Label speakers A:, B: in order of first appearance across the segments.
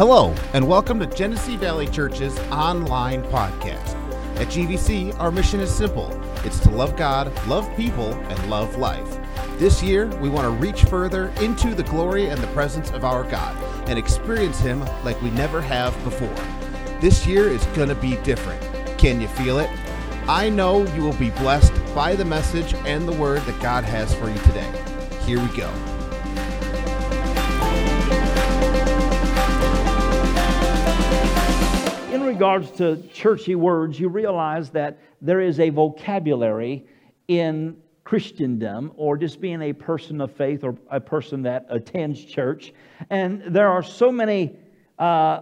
A: Hello, and welcome to Genesee Valley Church's online podcast. At GVC, our mission is simple it's to love God, love people, and love life. This year, we want to reach further into the glory and the presence of our God and experience Him like we never have before. This year is going to be different. Can you feel it? I know you will be blessed by the message and the word that God has for you today. Here we go.
B: Regards to churchy words, you realize that there is a vocabulary in Christendom or just being a person of faith or a person that attends church. And there are so many uh,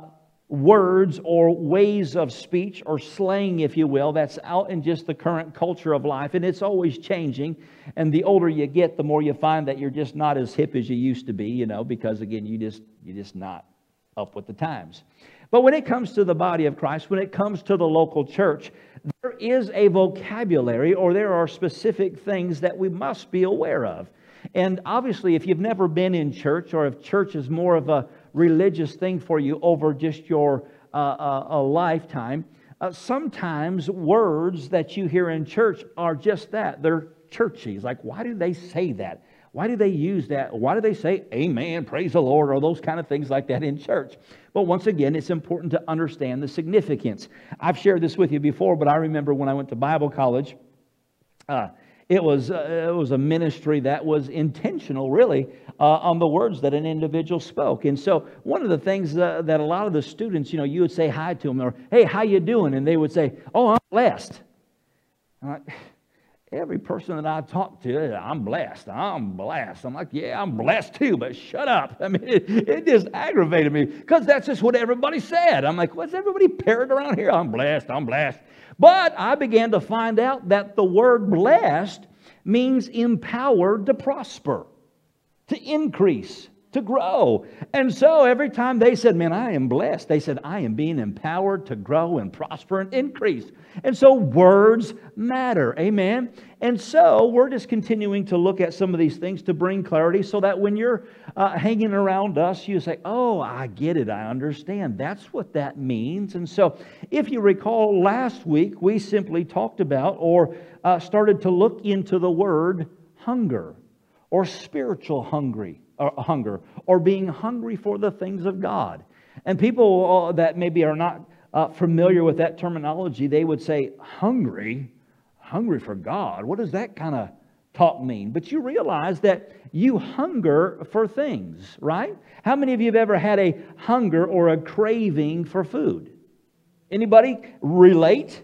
B: words or ways of speech or slang, if you will, that's out in just the current culture of life. And it's always changing. And the older you get, the more you find that you're just not as hip as you used to be, you know, because again, you just, you're just not up with the times. But when it comes to the body of Christ, when it comes to the local church, there is a vocabulary or there are specific things that we must be aware of. And obviously, if you've never been in church or if church is more of a religious thing for you over just your uh, uh, a lifetime, uh, sometimes words that you hear in church are just that. They're churchy. It's like, why do they say that? Why do they use that? Why do they say amen, praise the Lord, or those kind of things like that in church? But once again, it's important to understand the significance. I've shared this with you before, but I remember when I went to Bible college, uh, it, was, uh, it was a ministry that was intentional, really, uh, on the words that an individual spoke. And so one of the things that a lot of the students, you know, you would say hi to them, or, hey, how you doing? And they would say, oh, I'm blessed. I'm like, Every person that I talk to, I'm blessed. I'm blessed. I'm like, yeah, I'm blessed too, but shut up. I mean, it, it just aggravated me because that's just what everybody said. I'm like, what's everybody parrot around here? I'm blessed. I'm blessed. But I began to find out that the word blessed means empowered to prosper, to increase, to grow. And so every time they said, Man, I am blessed, they said, I am being empowered to grow and prosper and increase. And so words matter. Amen. And so we're just continuing to look at some of these things to bring clarity so that when you're uh, hanging around us, you say, Oh, I get it. I understand. That's what that means. And so if you recall, last week we simply talked about or uh, started to look into the word hunger or spiritual hungry or hunger or being hungry for the things of God. And people uh, that maybe are not uh, familiar with that terminology, they would say, hungry, hungry for God. What does that kind of talk mean? But you realize that you hunger for things, right? How many of you have ever had a hunger or a craving for food? Anybody relate?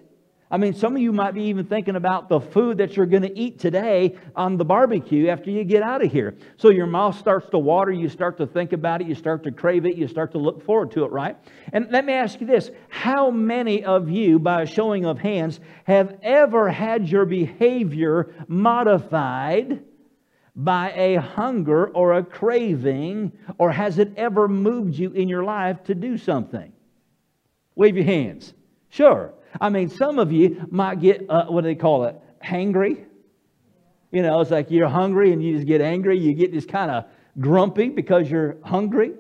B: I mean, some of you might be even thinking about the food that you're going to eat today on the barbecue after you get out of here. So your mouth starts to water, you start to think about it, you start to crave it, you start to look forward to it, right? And let me ask you this How many of you, by a showing of hands, have ever had your behavior modified? by a hunger or a craving, or has it ever moved you in your life to do something? Wave your hands. Sure. I mean, some of you might get, uh, what do they call it? Hangry. You know, it's like you're hungry and you just get angry. You get just kind of grumpy because you're hungry.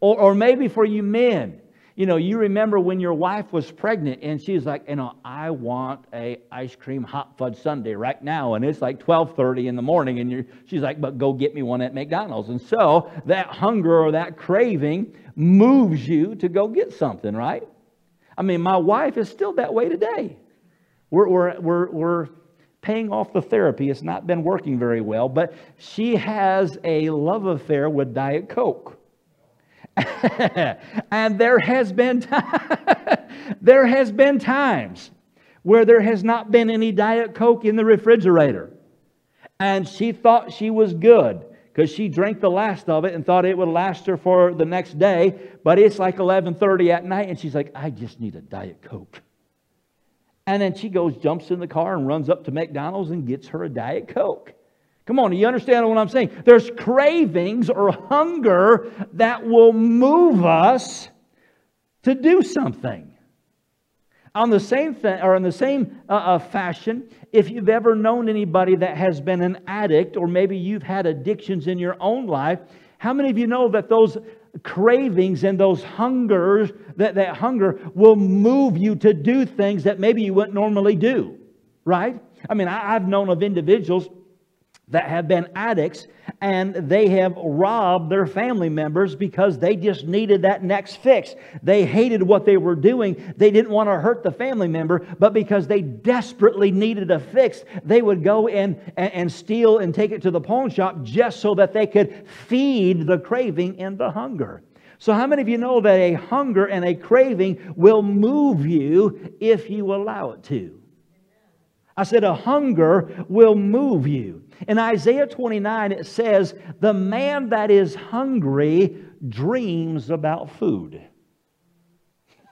B: Or, or maybe for you men, you know, you remember when your wife was pregnant and she's like, you know, I want a ice cream hot fudge sundae right now, and it's like 12:30 in the morning, and she's like, but go get me one at McDonald's. And so that hunger or that craving moves you to go get something, right? I mean, my wife is still that way today. We're, we're, we're, we're paying off the therapy. It's not been working very well, but she has a love affair with Diet Coke. and there has been there has been times where there has not been any diet coke in the refrigerator and she thought she was good because she drank the last of it and thought it would last her for the next day. But it's like 11:30 at night, and she's like, "I just need a diet coke." And then she goes, jumps in the car, and runs up to McDonald's and gets her a diet coke. Come on, you understand what I'm saying? There's cravings or hunger that will move us to do something. On the same or in the same uh, uh, fashion, if you've ever known anybody that has been an addict, or maybe you've had addictions in your own life, how many of you know that those cravings and those hungers, that, that hunger will move you to do things that maybe you wouldn't normally do, right? I mean, I, I've known of individuals that have been addicts and they have robbed their family members because they just needed that next fix. They hated what they were doing. They didn't want to hurt the family member, but because they desperately needed a fix, they would go and, and steal and take it to the pawn shop just so that they could feed the craving and the hunger. So, how many of you know that a hunger and a craving will move you if you allow it to? I said, a hunger will move you. In Isaiah 29, it says, The man that is hungry dreams about food.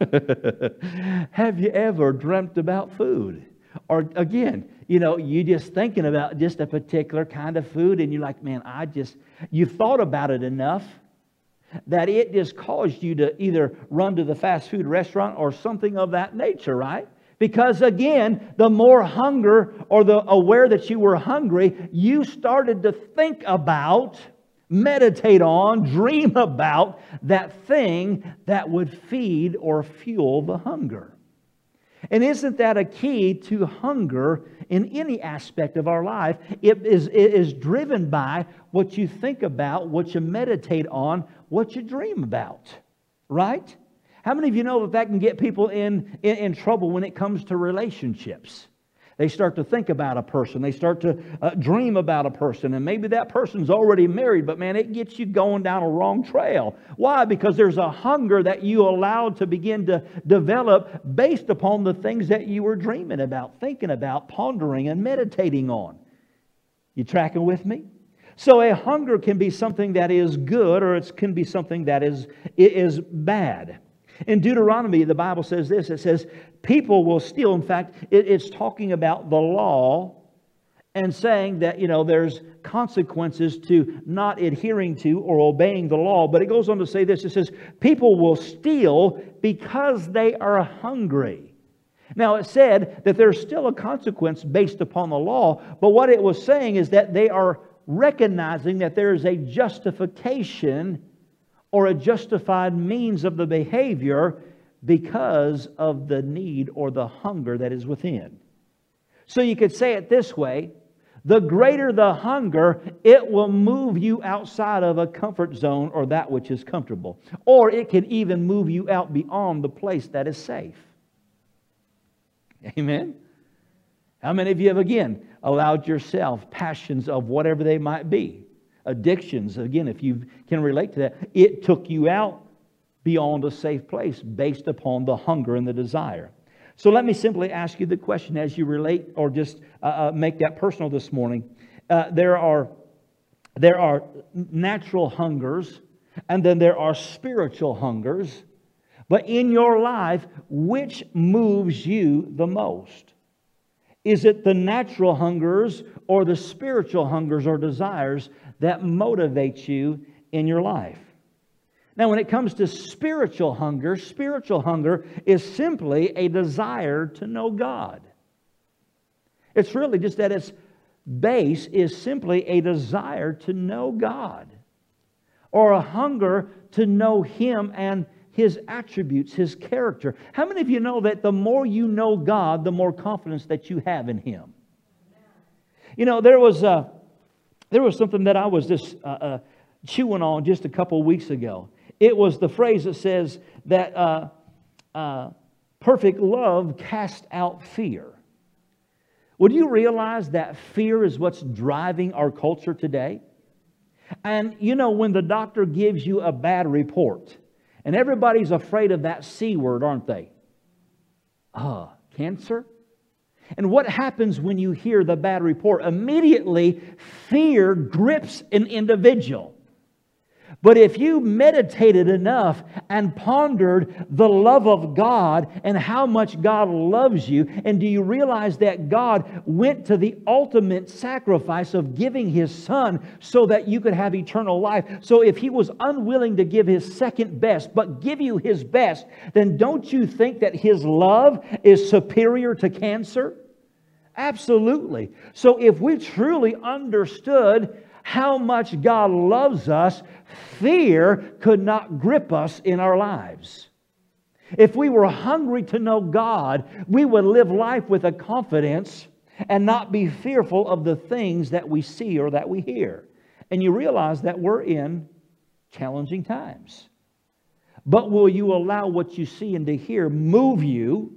B: Have you ever dreamt about food? Or again, you know, you just thinking about just a particular kind of food and you're like, man, I just, you thought about it enough that it just caused you to either run to the fast food restaurant or something of that nature, right? Because again, the more hunger or the aware that you were hungry, you started to think about, meditate on, dream about that thing that would feed or fuel the hunger. And isn't that a key to hunger in any aspect of our life? It is, it is driven by what you think about, what you meditate on, what you dream about, right? How many of you know that that can get people in, in, in trouble when it comes to relationships? They start to think about a person. They start to uh, dream about a person. And maybe that person's already married, but man, it gets you going down a wrong trail. Why? Because there's a hunger that you allowed to begin to develop based upon the things that you were dreaming about, thinking about, pondering, and meditating on. You tracking with me? So a hunger can be something that is good or it can be something that is, is bad. In Deuteronomy, the Bible says this it says, People will steal. In fact, it's talking about the law and saying that, you know, there's consequences to not adhering to or obeying the law. But it goes on to say this it says, People will steal because they are hungry. Now, it said that there's still a consequence based upon the law, but what it was saying is that they are recognizing that there is a justification or a justified means of the behavior because of the need or the hunger that is within. So you could say it this way the greater the hunger, it will move you outside of a comfort zone or that which is comfortable. Or it can even move you out beyond the place that is safe. Amen? How many of you have again allowed yourself passions of whatever they might be? Addictions, again, if you can relate to that, it took you out beyond a safe place based upon the hunger and the desire. So let me simply ask you the question as you relate or just uh, uh, make that personal this morning. Uh, there, are, there are natural hungers, and then there are spiritual hungers. But in your life, which moves you the most? Is it the natural hungers or the spiritual hungers or desires that motivates you in your life. Now, when it comes to spiritual hunger, spiritual hunger is simply a desire to know God. It's really just that its base is simply a desire to know God or a hunger to know Him and His attributes, His character. How many of you know that the more you know God, the more confidence that you have in Him? You know, there was a, there was something that I was just uh, uh, chewing on just a couple weeks ago. It was the phrase that says that uh, uh perfect love casts out fear. Would you realize that fear is what's driving our culture today? And you know, when the doctor gives you a bad report, and everybody's afraid of that C word, aren't they? Ah, cancer? And what happens when you hear the bad report? Immediately, fear grips an individual. But if you meditated enough and pondered the love of God and how much God loves you, and do you realize that God went to the ultimate sacrifice of giving His Son so that you could have eternal life? So if He was unwilling to give His second best, but give you His best, then don't you think that His love is superior to cancer? Absolutely. So if we truly understood how much God loves us, fear could not grip us in our lives. If we were hungry to know God, we would live life with a confidence and not be fearful of the things that we see or that we hear. And you realize that we're in challenging times. But will you allow what you see and to hear move you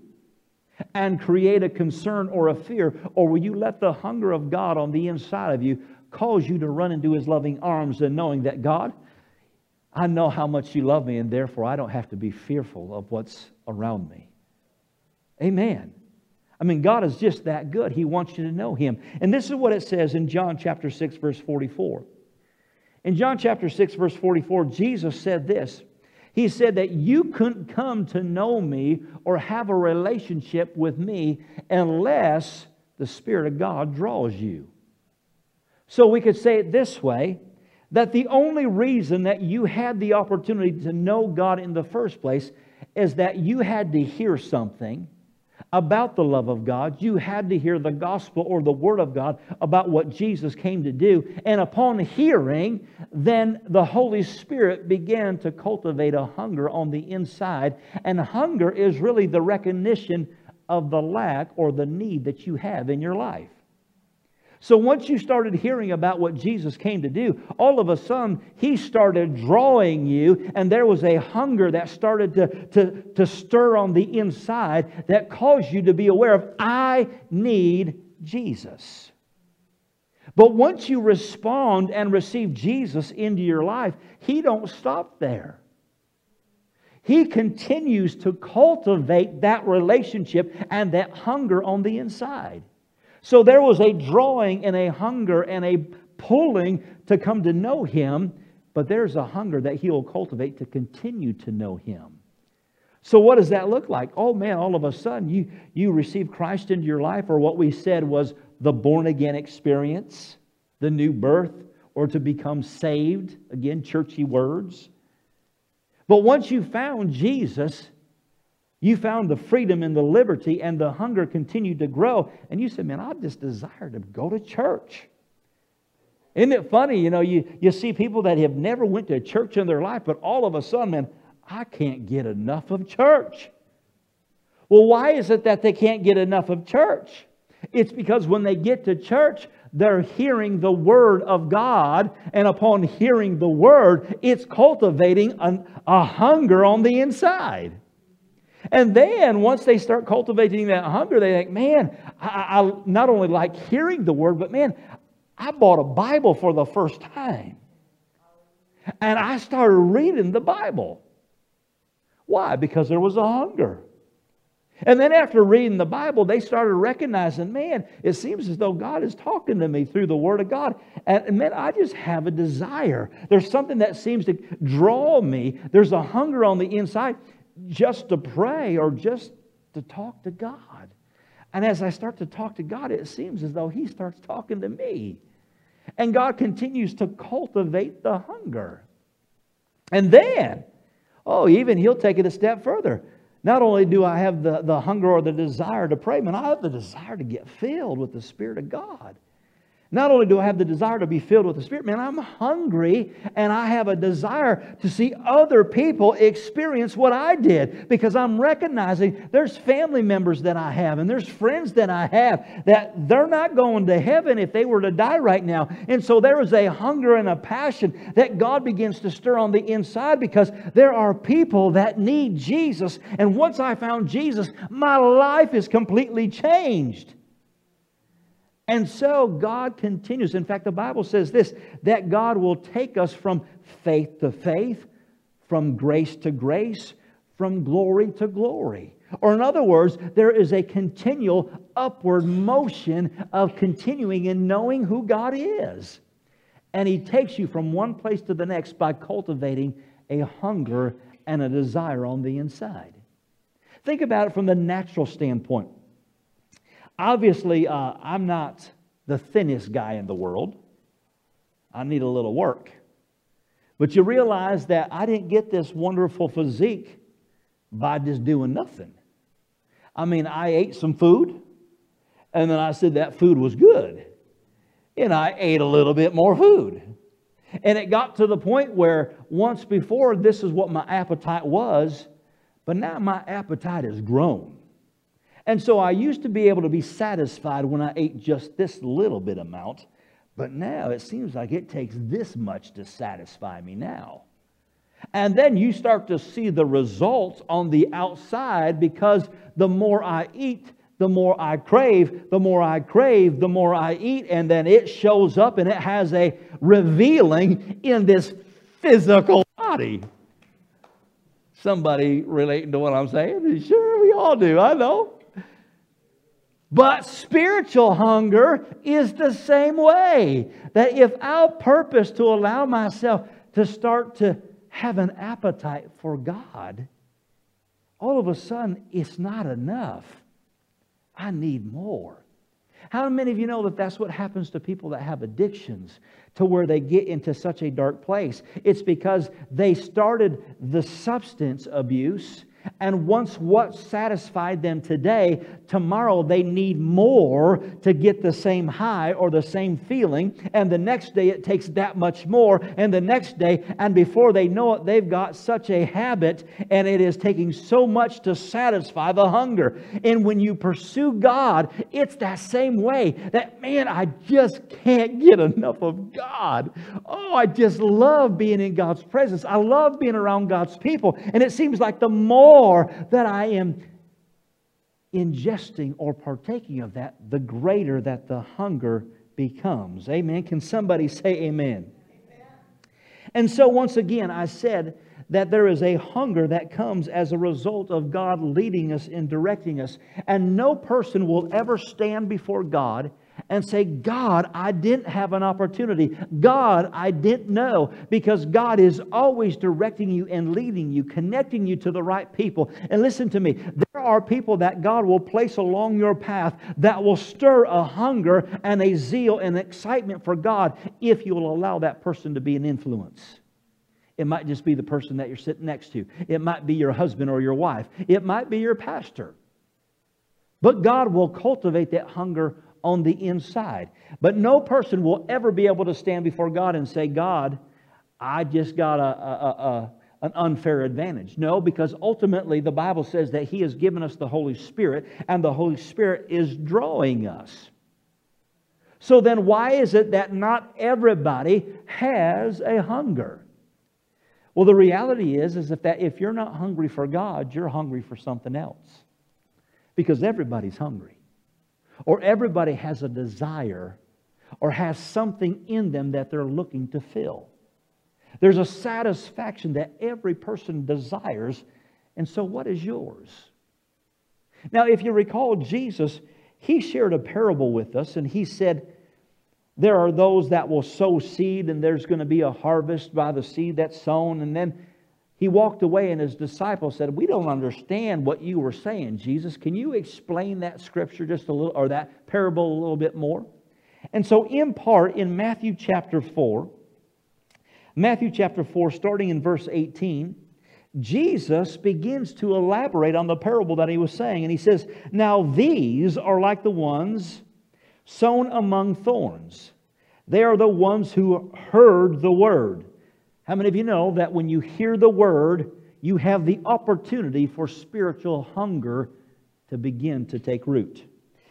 B: and create a concern or a fear? Or will you let the hunger of God on the inside of you cause you to run into his loving arms and knowing that God, I know how much you love me, and therefore I don't have to be fearful of what's around me. Amen. I mean, God is just that good. He wants you to know Him. And this is what it says in John chapter 6, verse 44. In John chapter 6, verse 44, Jesus said this He said that you couldn't come to know me or have a relationship with me unless the Spirit of God draws you. So we could say it this way that the only reason that you had the opportunity to know God in the first place is that you had to hear something about the love of God. You had to hear the gospel or the word of God about what Jesus came to do. And upon hearing, then the Holy Spirit began to cultivate a hunger on the inside. And hunger is really the recognition of the lack or the need that you have in your life. So once you started hearing about what Jesus came to do, all of a sudden he started drawing you, and there was a hunger that started to, to, to stir on the inside that caused you to be aware of, I need Jesus. But once you respond and receive Jesus into your life, he don't stop there. He continues to cultivate that relationship and that hunger on the inside. So there was a drawing and a hunger and a pulling to come to know Him, but there's a hunger that He will cultivate to continue to know Him. So, what does that look like? Oh man, all of a sudden you, you receive Christ into your life, or what we said was the born again experience, the new birth, or to become saved. Again, churchy words. But once you found Jesus, you found the freedom and the liberty, and the hunger continued to grow. And you said, Man, I just desire to go to church. Isn't it funny? You know, you, you see people that have never went to church in their life, but all of a sudden, man, I can't get enough of church. Well, why is it that they can't get enough of church? It's because when they get to church, they're hearing the Word of God, and upon hearing the Word, it's cultivating an, a hunger on the inside. And then once they start cultivating that hunger, they think, man, I, I, not only like hearing the word, but man, I bought a Bible for the first time. And I started reading the Bible. Why? Because there was a hunger. And then after reading the Bible, they started recognizing, man, it seems as though God is talking to me through the Word of God. And man, I just have a desire. There's something that seems to draw me. There's a hunger on the inside just to pray or just to talk to God. And as I start to talk to God, it seems as though He starts talking to me. And God continues to cultivate the hunger. And then, oh, even He'll take it a step further. Not only do I have the, the hunger or the desire to pray, but I have the desire to get filled with the Spirit of God. Not only do I have the desire to be filled with the Spirit, man, I'm hungry and I have a desire to see other people experience what I did because I'm recognizing there's family members that I have and there's friends that I have that they're not going to heaven if they were to die right now. And so there is a hunger and a passion that God begins to stir on the inside because there are people that need Jesus. And once I found Jesus, my life is completely changed. And so God continues. In fact, the Bible says this that God will take us from faith to faith, from grace to grace, from glory to glory. Or, in other words, there is a continual upward motion of continuing in knowing who God is. And He takes you from one place to the next by cultivating a hunger and a desire on the inside. Think about it from the natural standpoint. Obviously, uh, I'm not the thinnest guy in the world. I need a little work. But you realize that I didn't get this wonderful physique by just doing nothing. I mean, I ate some food, and then I said that food was good. and I ate a little bit more food. And it got to the point where once before this is what my appetite was, but now my appetite has grown. And so I used to be able to be satisfied when I ate just this little bit amount, but now it seems like it takes this much to satisfy me now. And then you start to see the results on the outside because the more I eat, the more I crave, the more I crave, the more I eat, and then it shows up and it has a revealing in this physical body. Somebody relating to what I'm saying? Sure, we all do, I know. But spiritual hunger is the same way. That if I'll purpose to allow myself to start to have an appetite for God, all of a sudden it's not enough. I need more. How many of you know that that's what happens to people that have addictions to where they get into such a dark place? It's because they started the substance abuse and once what satisfied them today, tomorrow they need more to get the same high or the same feeling. And the next day it takes that much more. And the next day, and before they know it, they've got such a habit and it is taking so much to satisfy the hunger. And when you pursue God, it's that same way that, man, I just can't get enough of God. Oh, I just love being in God's presence. I love being around God's people. And it seems like the more more that I am ingesting or partaking of that, the greater that the hunger becomes. Amen. Can somebody say amen? amen? And so, once again, I said that there is a hunger that comes as a result of God leading us and directing us. And no person will ever stand before God and say, God, I didn't have an opportunity. God, I didn't know. Because God is always directing you and leading you, connecting you to the right people. And listen to me, there are people that God will place along your path that will stir a hunger and a zeal and excitement for God if you will allow that person to be an influence. It might just be the person that you're sitting next to. It might be your husband or your wife. It might be your pastor. But God will cultivate that hunger on the inside. But no person will ever be able to stand before God and say, God, I just got a, a, a, an unfair advantage. No, because ultimately the Bible says that He has given us the Holy Spirit, and the Holy Spirit is drawing us. So then, why is it that not everybody has a hunger? Well, the reality is, is if that if you're not hungry for God, you're hungry for something else. Because everybody's hungry or everybody has a desire or has something in them that they're looking to fill. There's a satisfaction that every person desires, and so what is yours? Now, if you recall, Jesus, he shared a parable with us, and he said, There are those that will sow seed, and there's going to be a harvest by the seed that's sown, and then he walked away, and his disciples said, We don't understand what you were saying, Jesus. Can you explain that scripture just a little, or that parable a little bit more? And so, in part, in Matthew chapter 4, Matthew chapter 4, starting in verse 18, Jesus begins to elaborate on the parable that he was saying. And he says, Now these are like the ones sown among thorns. They are the ones who heard the word. How many of you know that when you hear the word, you have the opportunity for spiritual hunger to begin to take root?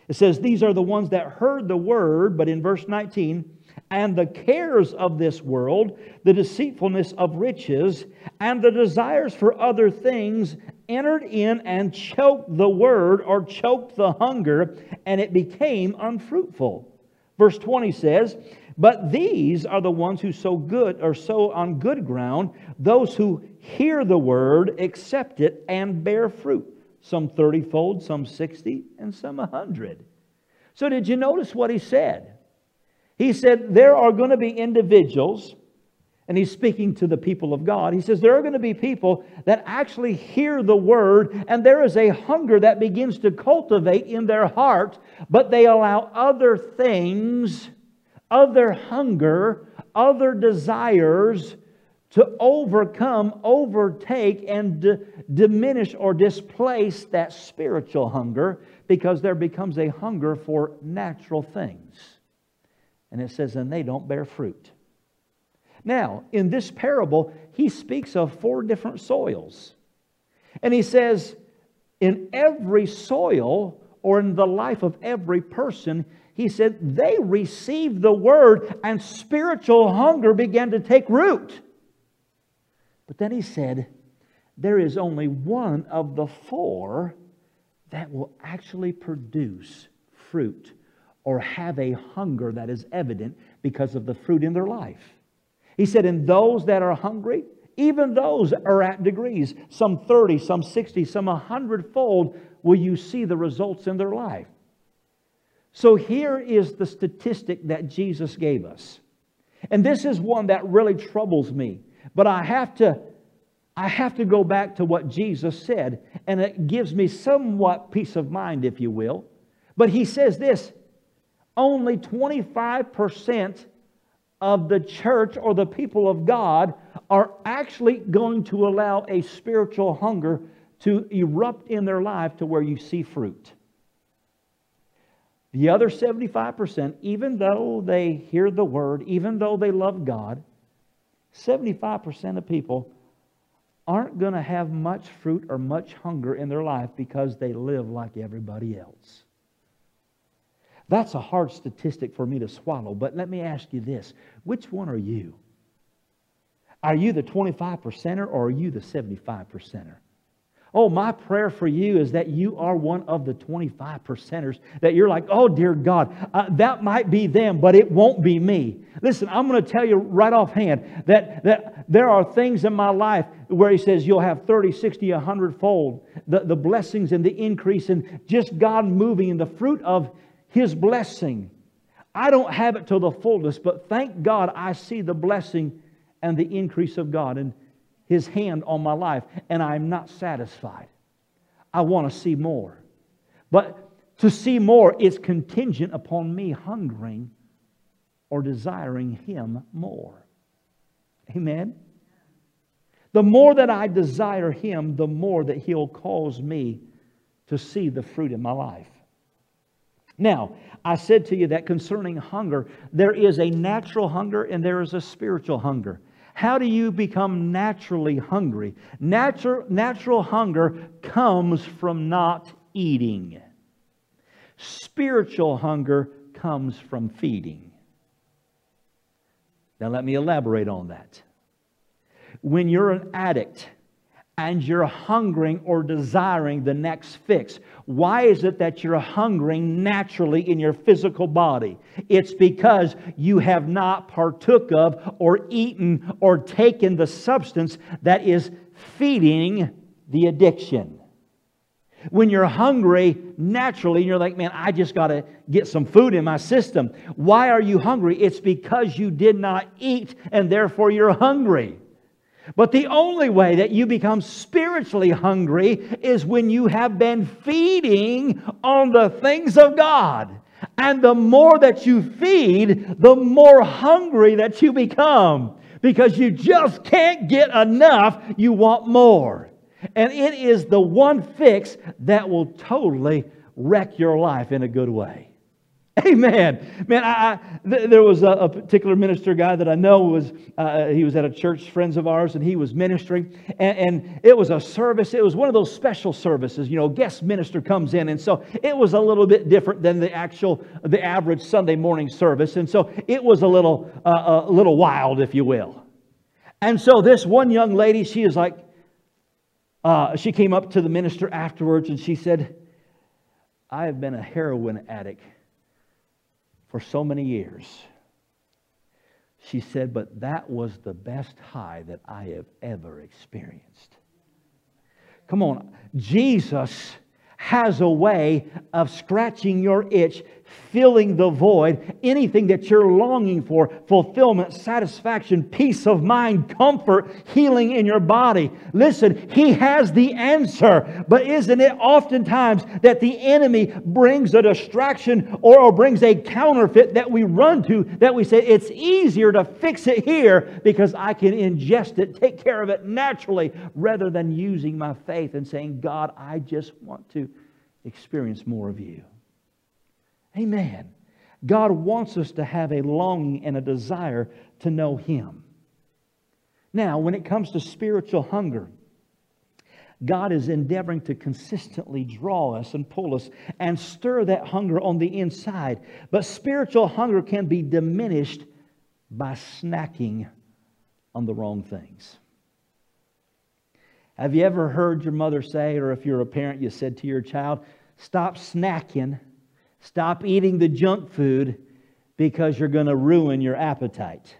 B: It says, These are the ones that heard the word, but in verse 19, and the cares of this world, the deceitfulness of riches, and the desires for other things entered in and choked the word or choked the hunger, and it became unfruitful. Verse 20 says, but these are the ones who sow good or sow on good ground, those who hear the word, accept it, and bear fruit. Some 30 fold, some 60, and some a 100. So, did you notice what he said? He said, There are going to be individuals, and he's speaking to the people of God. He says, There are going to be people that actually hear the word, and there is a hunger that begins to cultivate in their heart, but they allow other things other hunger, other desires to overcome, overtake, and d- diminish or displace that spiritual hunger because there becomes a hunger for natural things. And it says, and they don't bear fruit. Now, in this parable, he speaks of four different soils. And he says, in every soil or in the life of every person, he said, they received the word and spiritual hunger began to take root. But then he said, there is only one of the four that will actually produce fruit or have a hunger that is evident because of the fruit in their life. He said, In those that are hungry, even those are at degrees, some 30, some 60, some 100 fold, will you see the results in their life. So here is the statistic that Jesus gave us. And this is one that really troubles me. But I have to I have to go back to what Jesus said, and it gives me somewhat peace of mind, if you will. But he says this only 25% of the church or the people of God are actually going to allow a spiritual hunger to erupt in their life to where you see fruit. The other 75%, even though they hear the word, even though they love God, 75% of people aren't going to have much fruit or much hunger in their life because they live like everybody else. That's a hard statistic for me to swallow, but let me ask you this which one are you? Are you the 25 percenter or are you the 75 percenter? Oh, my prayer for you is that you are one of the 25 percenters, that you're like, oh, dear God, uh, that might be them, but it won't be me. Listen, I'm going to tell you right offhand that, that there are things in my life where He says you'll have 30, 60, 100 fold. The, the blessings and the increase and just God moving and the fruit of his blessing. I don't have it to the fullness, but thank God I see the blessing and the increase of God and His hand on my life, and I'm not satisfied. I want to see more. But to see more is contingent upon me hungering or desiring Him more. Amen? The more that I desire Him, the more that He'll cause me to see the fruit in my life. Now, I said to you that concerning hunger, there is a natural hunger and there is a spiritual hunger. How do you become naturally hungry? Natural, natural hunger comes from not eating. Spiritual hunger comes from feeding. Now, let me elaborate on that. When you're an addict, and you're hungering or desiring the next fix. Why is it that you're hungering naturally in your physical body? It's because you have not partook of or eaten or taken the substance that is feeding the addiction. When you're hungry naturally, you're like, man, I just got to get some food in my system. Why are you hungry? It's because you did not eat and therefore you're hungry. But the only way that you become spiritually hungry is when you have been feeding on the things of God. And the more that you feed, the more hungry that you become because you just can't get enough. You want more. And it is the one fix that will totally wreck your life in a good way. Amen. Man, I, I th- there was a, a, particular minister guy that I know was uh, he was at a church, friends of ours, and he was ministering, and, and, it was a service. It was one of those special services, you know, guest minister comes in, and so it was a little bit different than the actual, the average Sunday morning service, and so it was a little, uh, a little wild, if you will. And so this one young lady, she is like, uh, she came up to the minister afterwards, and she said, "I have been a heroin addict." For so many years. She said, but that was the best high that I have ever experienced. Come on, Jesus has a way of scratching your itch filling the void, anything that you're longing for fulfillment, satisfaction, peace of mind, comfort, healing in your body. Listen, He has the answer, but isn't it oftentimes that the enemy brings a distraction or, brings a counterfeit that we run to that we say it's easier to fix it here because I can ingest it, take care of it naturally, rather than using my faith and saying, God, I just want to experience more of you. Amen. God wants us to have a longing and a desire to know Him. Now, when it comes to spiritual hunger, God is endeavoring to consistently draw us and pull us and stir that hunger on the inside. But spiritual hunger can be diminished by snacking on the wrong things. Have you ever heard your mother say, or if you're a parent, you said to your child, stop snacking, stop eating the junk food because you're going to ruin your appetite?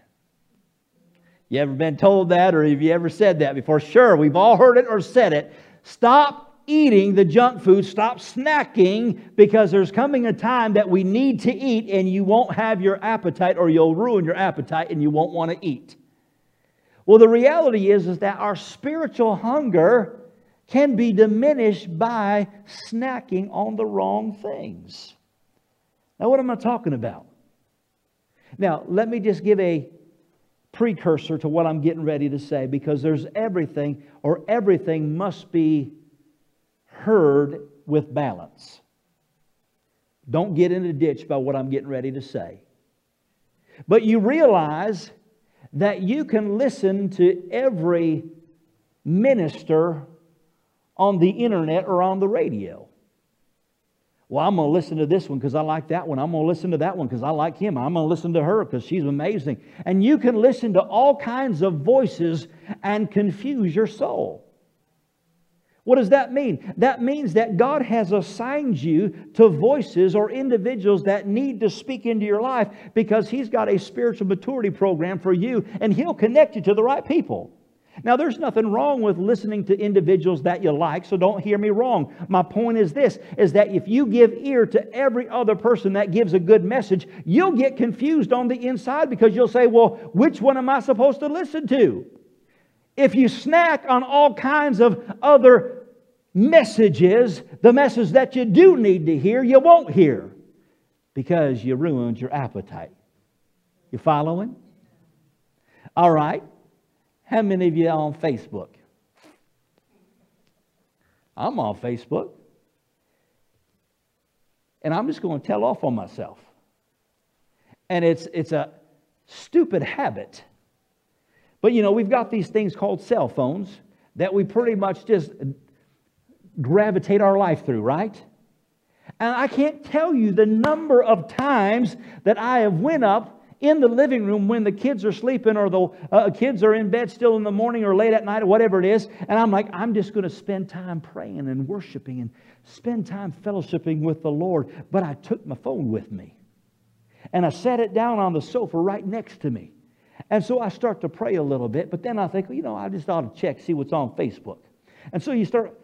B: You ever been told that, or have you ever said that before? Sure, we've all heard it or said it. Stop eating the junk food, stop snacking, because there's coming a time that we need to eat and you won't have your appetite, or you'll ruin your appetite and you won't want to eat. Well, the reality is, is that our spiritual hunger can be diminished by snacking on the wrong things. Now, what am I talking about? Now, let me just give a precursor to what I'm getting ready to say because there's everything, or everything must be heard with balance. Don't get in a ditch by what I'm getting ready to say. But you realize that you can listen to every minister on the internet or on the radio. Well, I'm going to listen to this one because I like that one. I'm going to listen to that one because I like him. I'm going to listen to her because she's amazing. And you can listen to all kinds of voices and confuse your soul. What does that mean? That means that God has assigned you to voices or individuals that need to speak into your life because He's got a spiritual maturity program for you and He'll connect you to the right people. Now, there's nothing wrong with listening to individuals that you like, so don't hear me wrong. My point is this is that if you give ear to every other person that gives a good message, you'll get confused on the inside because you'll say, well, which one am I supposed to listen to? If you snack on all kinds of other messages, the message that you do need to hear, you won't hear because you ruined your appetite. You following? All right. How many of you are on Facebook? I'm on Facebook. And I'm just going to tell off on myself. And it's, it's a stupid habit. But you know, we've got these things called cell phones that we pretty much just gravitate our life through, right? And I can't tell you the number of times that I have went up in the living room when the kids are sleeping or the uh, kids are in bed still in the morning or late at night or whatever it is. And I'm like, I'm just going to spend time praying and worshiping and spend time fellowshipping with the Lord. But I took my phone with me and I set it down on the sofa right next to me. And so I start to pray a little bit, but then I think, well, you know, I just ought to check, see what's on Facebook. And so you start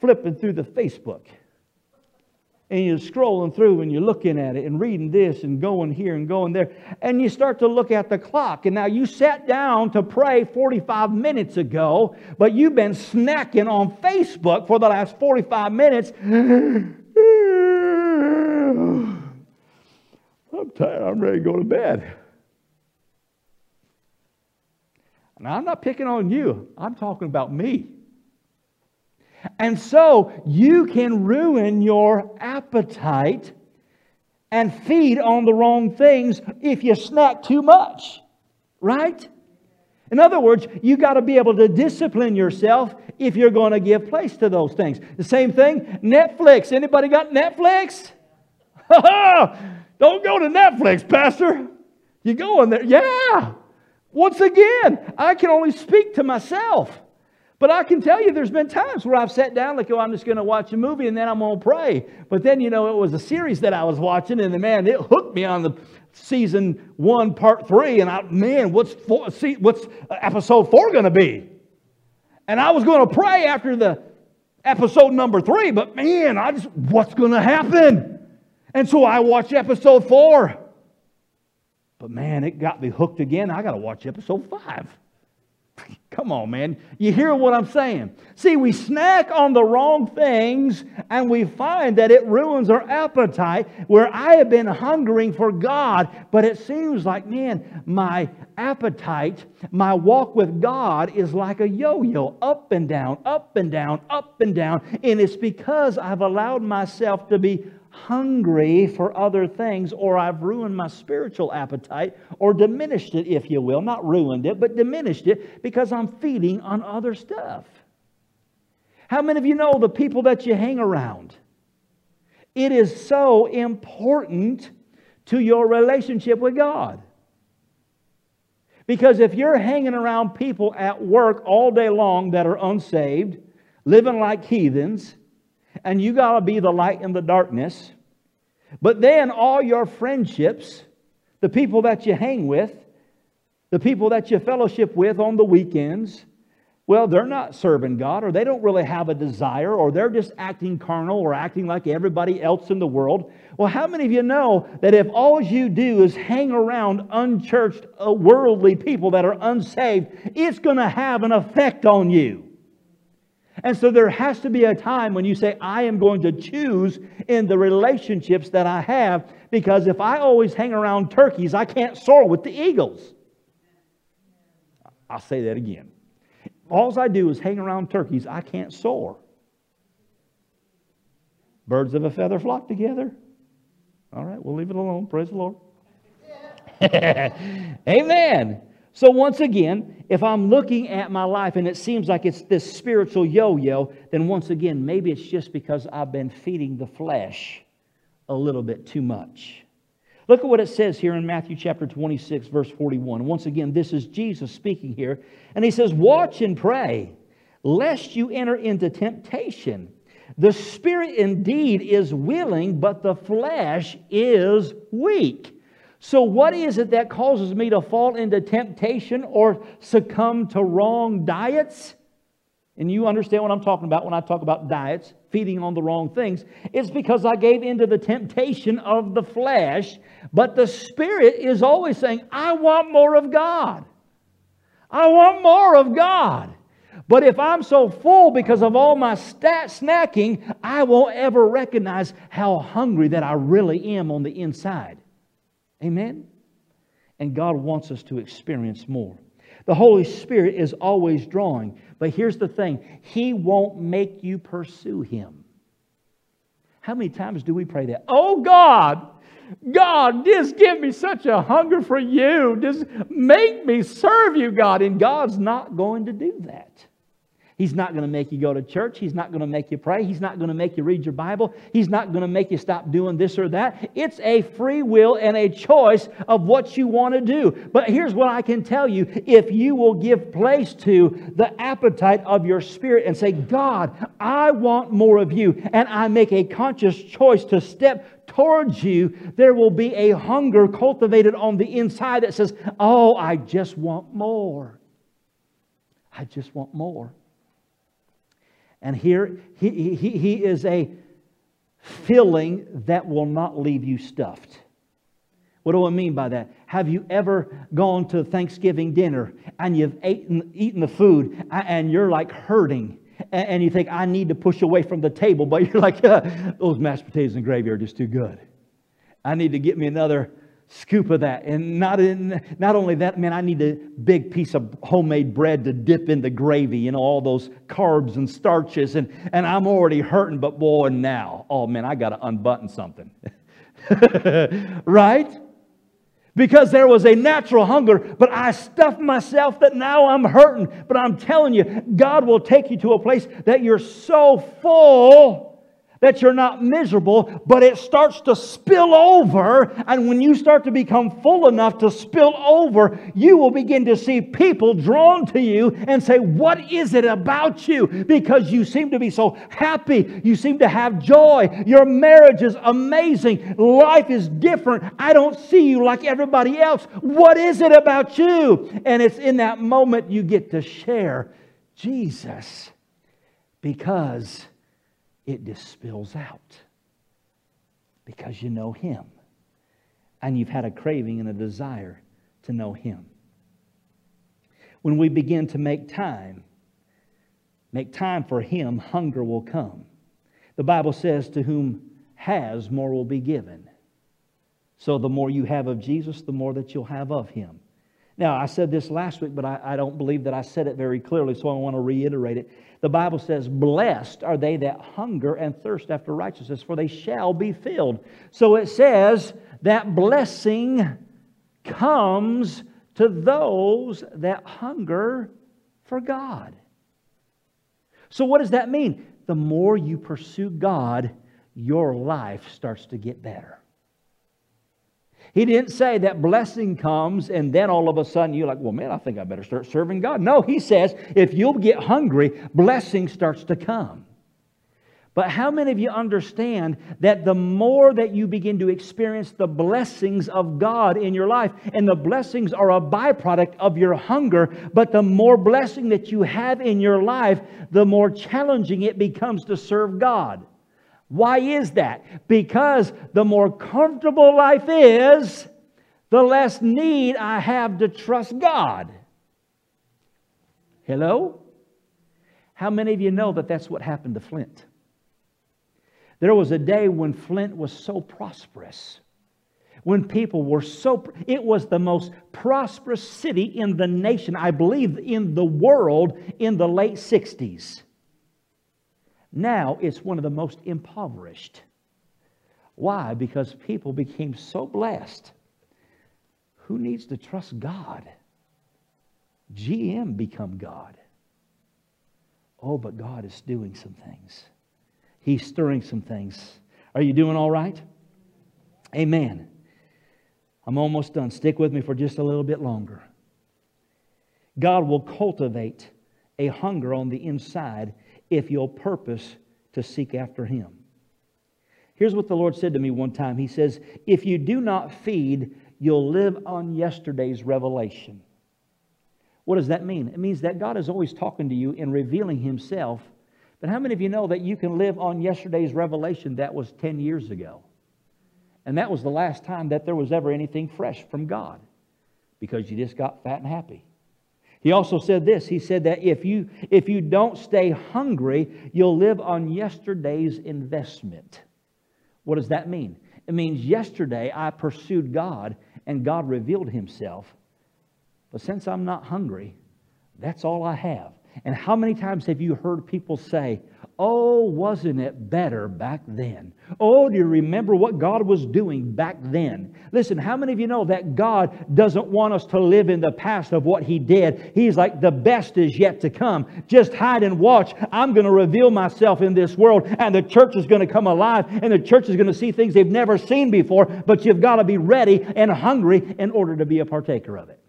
B: flipping through the Facebook and you're scrolling through and you're looking at it and reading this and going here and going there. And you start to look at the clock. And now you sat down to pray 45 minutes ago, but you've been snacking on Facebook for the last 45 minutes. I'm tired. I'm ready to go to bed. Now, I'm not picking on you, I'm talking about me. And so you can ruin your appetite and feed on the wrong things if you snack too much, right? In other words, you got to be able to discipline yourself if you're going to give place to those things. The same thing, Netflix. Anybody got Netflix? Don't go to Netflix, Pastor. You go in there. Yeah. Once again, I can only speak to myself. But I can tell you there's been times where I've sat down like, oh, I'm just going to watch a movie and then I'm going to pray. But then, you know, it was a series that I was watching and the man, it hooked me on the season one, part three. And I, man, what's, four, see, what's uh, episode four going to be? And I was going to pray after the episode number three, but man, I just, what's going to happen? And so I watched episode four. But man, it got me hooked again. I got to watch episode five. Come on, man. You hear what I'm saying? See, we snack on the wrong things and we find that it ruins our appetite. Where I have been hungering for God, but it seems like, man, my appetite, my walk with God is like a yo yo, up and down, up and down, up and down. And it's because I've allowed myself to be hungry for other things, or I've ruined my spiritual appetite, or diminished it, if you will. Not ruined it, but diminished it because I'm feeding on other stuff. How many of you know the people that you hang around? It is so important to your relationship with God. Because if you're hanging around people at work all day long that are unsaved, living like heathens, and you got to be the light in the darkness, but then all your friendships, the people that you hang with, the people that you fellowship with on the weekends, well, they're not serving God, or they don't really have a desire, or they're just acting carnal or acting like everybody else in the world. Well, how many of you know that if all you do is hang around unchurched, uh, worldly people that are unsaved, it's going to have an effect on you? And so there has to be a time when you say, I am going to choose in the relationships that I have, because if I always hang around turkeys, I can't soar with the eagles. I'll say that again. All I do is hang around turkeys, I can't soar. Birds of a feather flock together. All right, we'll leave it alone. Praise the Lord. Amen. So, once again, if I'm looking at my life and it seems like it's this spiritual yo yo, then once again, maybe it's just because I've been feeding the flesh a little bit too much. Look at what it says here in Matthew chapter 26, verse 41. Once again, this is Jesus speaking here. And he says, Watch and pray, lest you enter into temptation. The spirit indeed is willing, but the flesh is weak. So, what is it that causes me to fall into temptation or succumb to wrong diets? And you understand what I'm talking about when I talk about diets, feeding on the wrong things. It's because I gave into the temptation of the flesh, but the Spirit is always saying, I want more of God. I want more of God. But if I'm so full because of all my stat snacking, I won't ever recognize how hungry that I really am on the inside. Amen? And God wants us to experience more. The Holy Spirit is always drawing. But here's the thing He won't make you pursue Him. How many times do we pray that? Oh God, God, just give me such a hunger for you. Just make me serve you, God. And God's not going to do that. He's not going to make you go to church. He's not going to make you pray. He's not going to make you read your Bible. He's not going to make you stop doing this or that. It's a free will and a choice of what you want to do. But here's what I can tell you if you will give place to the appetite of your spirit and say, God, I want more of you, and I make a conscious choice to step towards you, there will be a hunger cultivated on the inside that says, Oh, I just want more. I just want more. And here, he, he, he is a filling that will not leave you stuffed. What do I mean by that? Have you ever gone to Thanksgiving dinner and you've eaten, eaten the food and you're like hurting and you think, I need to push away from the table, but you're like, uh, those mashed potatoes and gravy are just too good. I need to get me another scoop of that. And not, in, not only that, man, I need a big piece of homemade bread to dip in the gravy, you know, all those carbs and starches. And, and I'm already hurting, but boy, now, oh man, I got to unbutton something. right? Because there was a natural hunger, but I stuffed myself that now I'm hurting. But I'm telling you, God will take you to a place that you're so full that you're not miserable, but it starts to spill over. And when you start to become full enough to spill over, you will begin to see people drawn to you and say, What is it about you? Because you seem to be so happy. You seem to have joy. Your marriage is amazing. Life is different. I don't see you like everybody else. What is it about you? And it's in that moment you get to share Jesus because it just spills out because you know Him and you've had a craving and a desire to know Him. When we begin to make time, make time for Him, hunger will come. The Bible says, To whom has, more will be given. So the more you have of Jesus, the more that you'll have of Him. Now, I said this last week, but I, I, don't believe that I said it very clearly, so I want to reiterate it. The Bible says, Blessed are they that hunger and thirst after righteousness, for they shall be filled. So it says that blessing comes to those that hunger for God. So, what does that mean? The more you pursue God, your life starts to get better. He didn't say that blessing comes and then all of a sudden you're like, well, man, I think I better start serving God. No, he says if you'll get hungry, blessing starts to come. But how many of you understand that the more that you begin to experience the blessings of God in your life, and the blessings are a byproduct of your hunger, but the more blessing that you have in your life, the more challenging it becomes to serve God? Why is that? Because the more comfortable life is, the less need I have to trust God. Hello? How many of you know that that's what happened to Flint? There was a day when Flint was so prosperous, when people were so, it was the most prosperous city in the nation, I believe in the world in the late 60s. Now it's one of the most impoverished. Why? Because people became so blessed. Who needs to trust God? GM become God. Oh, but God is doing some things. He's stirring some things. Are you doing all right? Amen. I'm almost done. Stick with me for just a little bit longer. God will cultivate a hunger on the inside if you'll purpose to seek after Him. Here's what the Lord said to me one time He says, If you do not feed, you'll live on yesterday's revelation. What does that mean? It means that God is always talking to you and revealing Himself. But how many of you know that you can live on yesterday's revelation that was 10 years ago? And that was the last time that there was ever anything fresh from God because you just got fat and happy. He also said this He said that if you, if you don't stay hungry, you'll live on yesterday's investment. What does that mean? It means yesterday I pursued God and God revealed Himself. But since I'm not hungry, that's all I have. And how many times have you heard people say, Oh, wasn't it better back then? Oh, do you remember what God was doing back then? Listen, how many of you know that God doesn't want us to live in the past of what He did? He's like, the best is yet to come. Just hide and watch. I'm going to reveal myself in this world, and the church is going to come alive, and the church is going to see things they've never seen before, but you've got to be ready and hungry in order to be a partaker of it.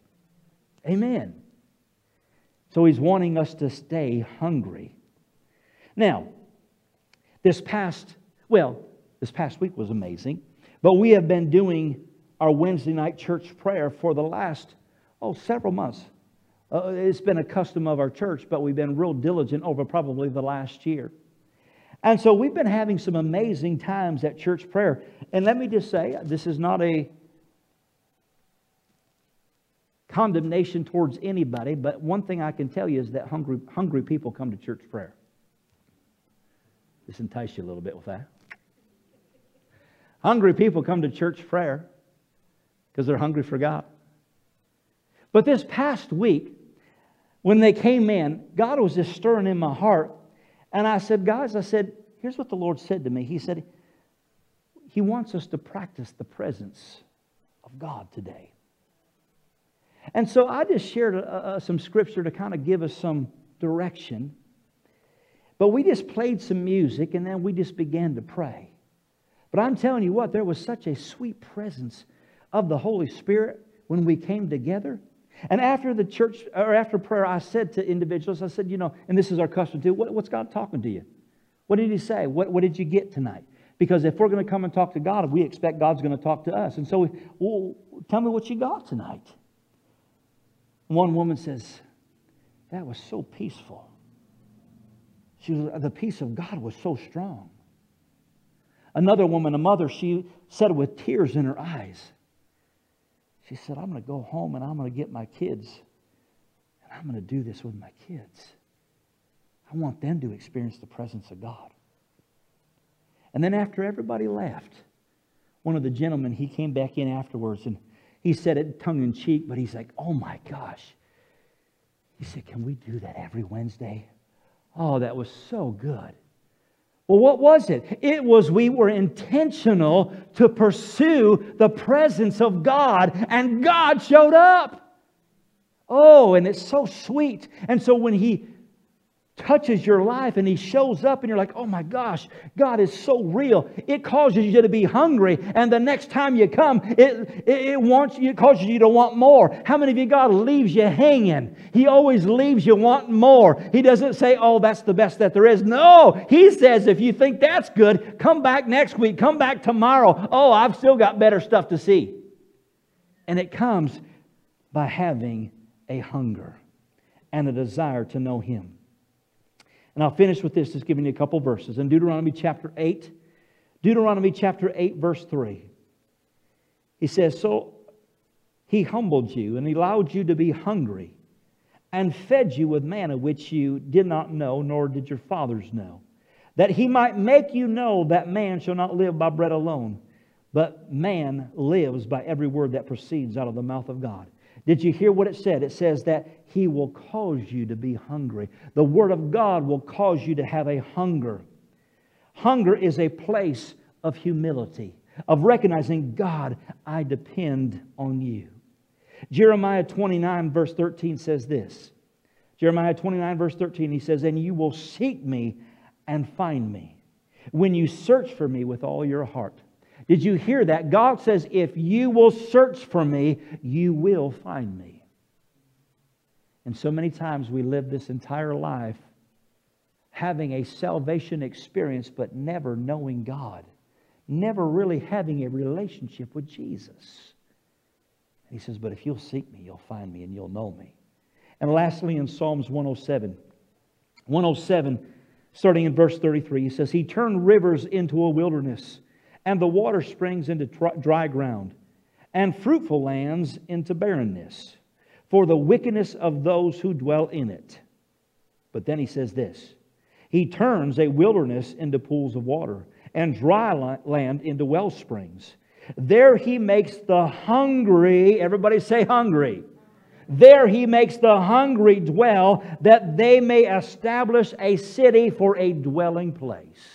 B: Amen. So He's wanting us to stay hungry. Now, this past, well, this past week was amazing, but we have been doing our Wednesday night church prayer for the last, oh, several months. Uh, it's been a custom of our church, but we've been real diligent over probably the last year. And so we've been having some amazing times at church prayer. And let me just say, this is not a condemnation towards anybody, but one thing I can tell you is that hungry, hungry people come to church prayer. Just entice you a little bit with that. Hungry people come to church prayer because they're hungry for God. But this past week, when they came in, God was just stirring in my heart. And I said, Guys, I said, here's what the Lord said to me. He said, He wants us to practice the presence of God today. And so I just shared a, a, some scripture to kind of give us some direction. But we just played some music and then we just began to pray. But I'm telling you what, there was such a sweet presence of the Holy Spirit when we came together. And after the church, or after prayer, I said to individuals, I said, you know, and this is our custom too, what, what's God talking to you? What did He say? What, what did you get tonight? Because if we're going to come and talk to God, we expect God's going to talk to us. And so, we, well, tell me what you got tonight. One woman says, that was so peaceful. She was, the peace of God was so strong. Another woman, a mother, she said with tears in her eyes, she said, I'm going to go home and I'm going to get my kids and I'm going to do this with my kids. I want them to experience the presence of God. And then after everybody left, one of the gentlemen, he came back in afterwards and he said it tongue in cheek, but he's like, oh my gosh. He said, Can we do that every Wednesday? Oh, that was so good. Well, what was it? It was we were intentional to pursue the presence of God, and God showed up. Oh, and it's so sweet. And so when He touches your life and he shows up and you're like, oh my gosh, God is so real. It causes you to be hungry. And the next time you come, it, it, it wants you, it causes you to want more. How many of you God leaves you hanging? He always leaves you wanting more. He doesn't say, oh, that's the best that there is. No, he says, if you think that's good, come back next week, come back tomorrow. Oh, I've still got better stuff to see. And it comes by having a hunger and a desire to know him. And I'll finish with this, just giving you a couple verses. In Deuteronomy chapter 8, Deuteronomy chapter 8, verse 3, he says, So he humbled you and he allowed you to be hungry and fed you with manna which you did not know, nor did your fathers know, that he might make you know that man shall not live by bread alone, but man lives by every word that proceeds out of the mouth of God. Did you hear what it said? It says that He will cause you to be hungry. The Word of God will cause you to have a hunger. Hunger is a place of humility, of recognizing, God, I depend on you. Jeremiah 29, verse 13 says this. Jeremiah 29, verse 13, he says, And you will seek me and find me when you search for me with all your heart. Did you hear that? God says, if you will search for me, you will find me. And so many times we live this entire life having a salvation experience, but never knowing God, never really having a relationship with Jesus. he says, But if you'll seek me, you'll find me and you'll know me. And lastly, in Psalms 107, 107, starting in verse 33, he says, He turned rivers into a wilderness and the water springs into dry ground, and fruitful lands into barrenness, for the wickedness of those who dwell in it. But then he says this He turns a wilderness into pools of water, and dry land into well springs. There he makes the hungry, everybody say hungry. There he makes the hungry dwell, that they may establish a city for a dwelling place.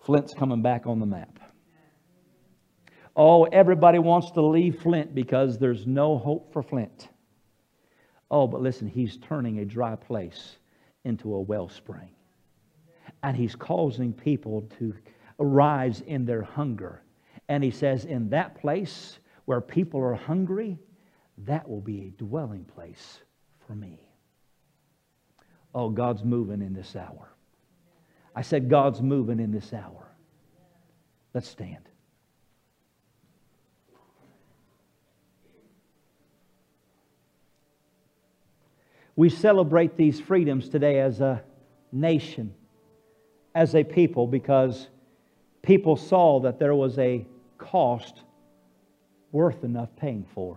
B: Flint's coming back on the map. Oh, everybody wants to leave Flint because there's no hope for Flint. Oh, but listen, he's turning a dry place into a wellspring. And he's causing people to arise in their hunger. And he says, in that place where people are hungry, that will be a dwelling place for me. Oh, God's moving in this hour. I said, God's moving in this hour. Let's stand. We celebrate these freedoms today as a nation, as a people, because people saw that there was a cost worth enough paying for.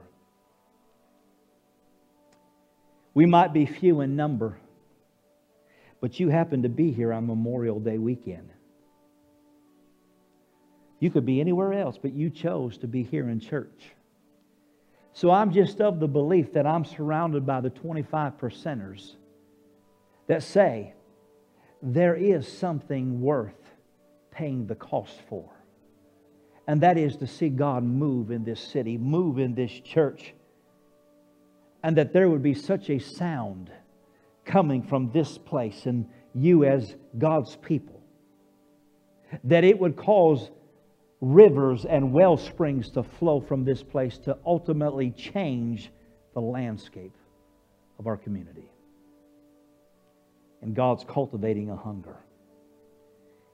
B: We might be few in number, but you happen to be here on Memorial Day weekend. You could be anywhere else, but you chose to be here in church. So I'm just of the belief that I'm surrounded by the 25 percenters that say there is something worth paying the cost for. And that is to see God move in this city, move in this church, and that there would be such a sound coming from this place and you as God's people. That it would cause rivers and well springs to flow from this place to ultimately change the landscape of our community. And God's cultivating a hunger.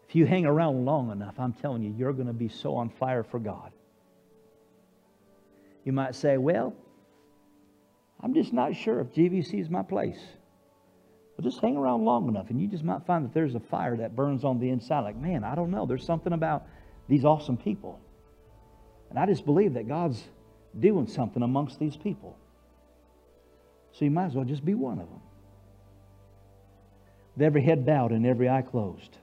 B: If you hang around long enough, I'm telling you, you're going to be so on fire for God. You might say, Well, I'm just not sure if GVC is my place. Just hang around long enough, and you just might find that there's a fire that burns on the inside. Like, man, I don't know. There's something about these awesome people. And I just believe that God's doing something amongst these people. So you might as well just be one of them. With every head bowed and every eye closed.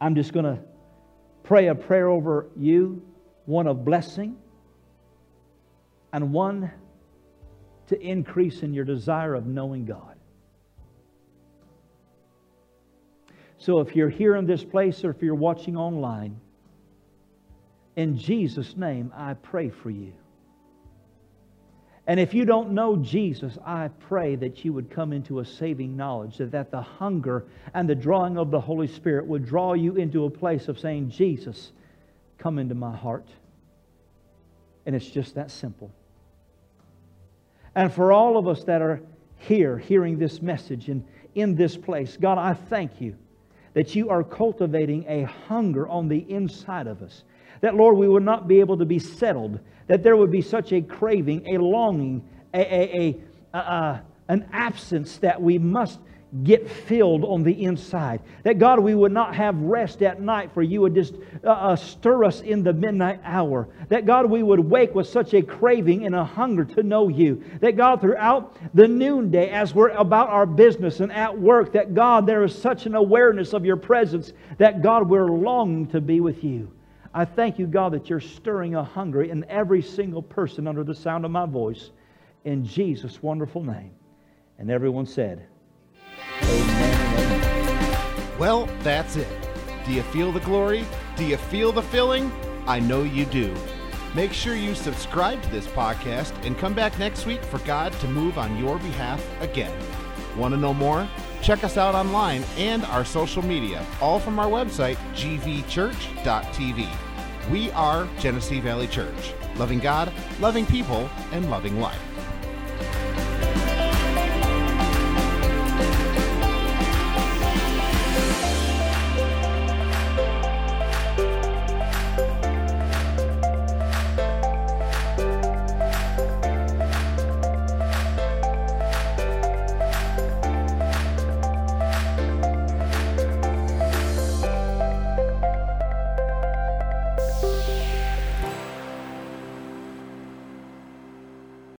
B: I'm just going to pray a prayer over you, one of blessing, and one to increase in your desire of knowing God. So if you're here in this place or if you're watching online, in Jesus' name, I pray for you. And if you don't know Jesus, I pray that you would come into a saving knowledge, that, that the hunger and the drawing of the Holy Spirit would draw you into a place of saying, Jesus, come into my heart. And it's just that simple. And for all of us that are here hearing this message and in this place, God, I thank you that you are cultivating a hunger on the inside of us. That, Lord, we would not be able to be settled, that there would be such a craving, a longing, a, a, a, a an absence that we must get filled on the inside. That God, we would not have rest at night, for you would just uh, uh, stir us in the midnight hour. That God, we would wake with such a craving and a hunger to know you. That God, throughout the noonday, as we're about our business and at work, that God, there is such an awareness of your presence that God, we're longing to be with you. I thank you, God, that you're stirring a hunger in every single person under the sound of my voice. In Jesus' wonderful name. And everyone said,
A: well, that's it. Do you feel the glory? Do you feel the filling? I know you do. Make sure you subscribe to this podcast and come back next week for God to move on your behalf again. Want to know more? Check us out online and our social media, all from our website, gvchurch.tv. We are Genesee Valley Church, loving God, loving people, and loving life.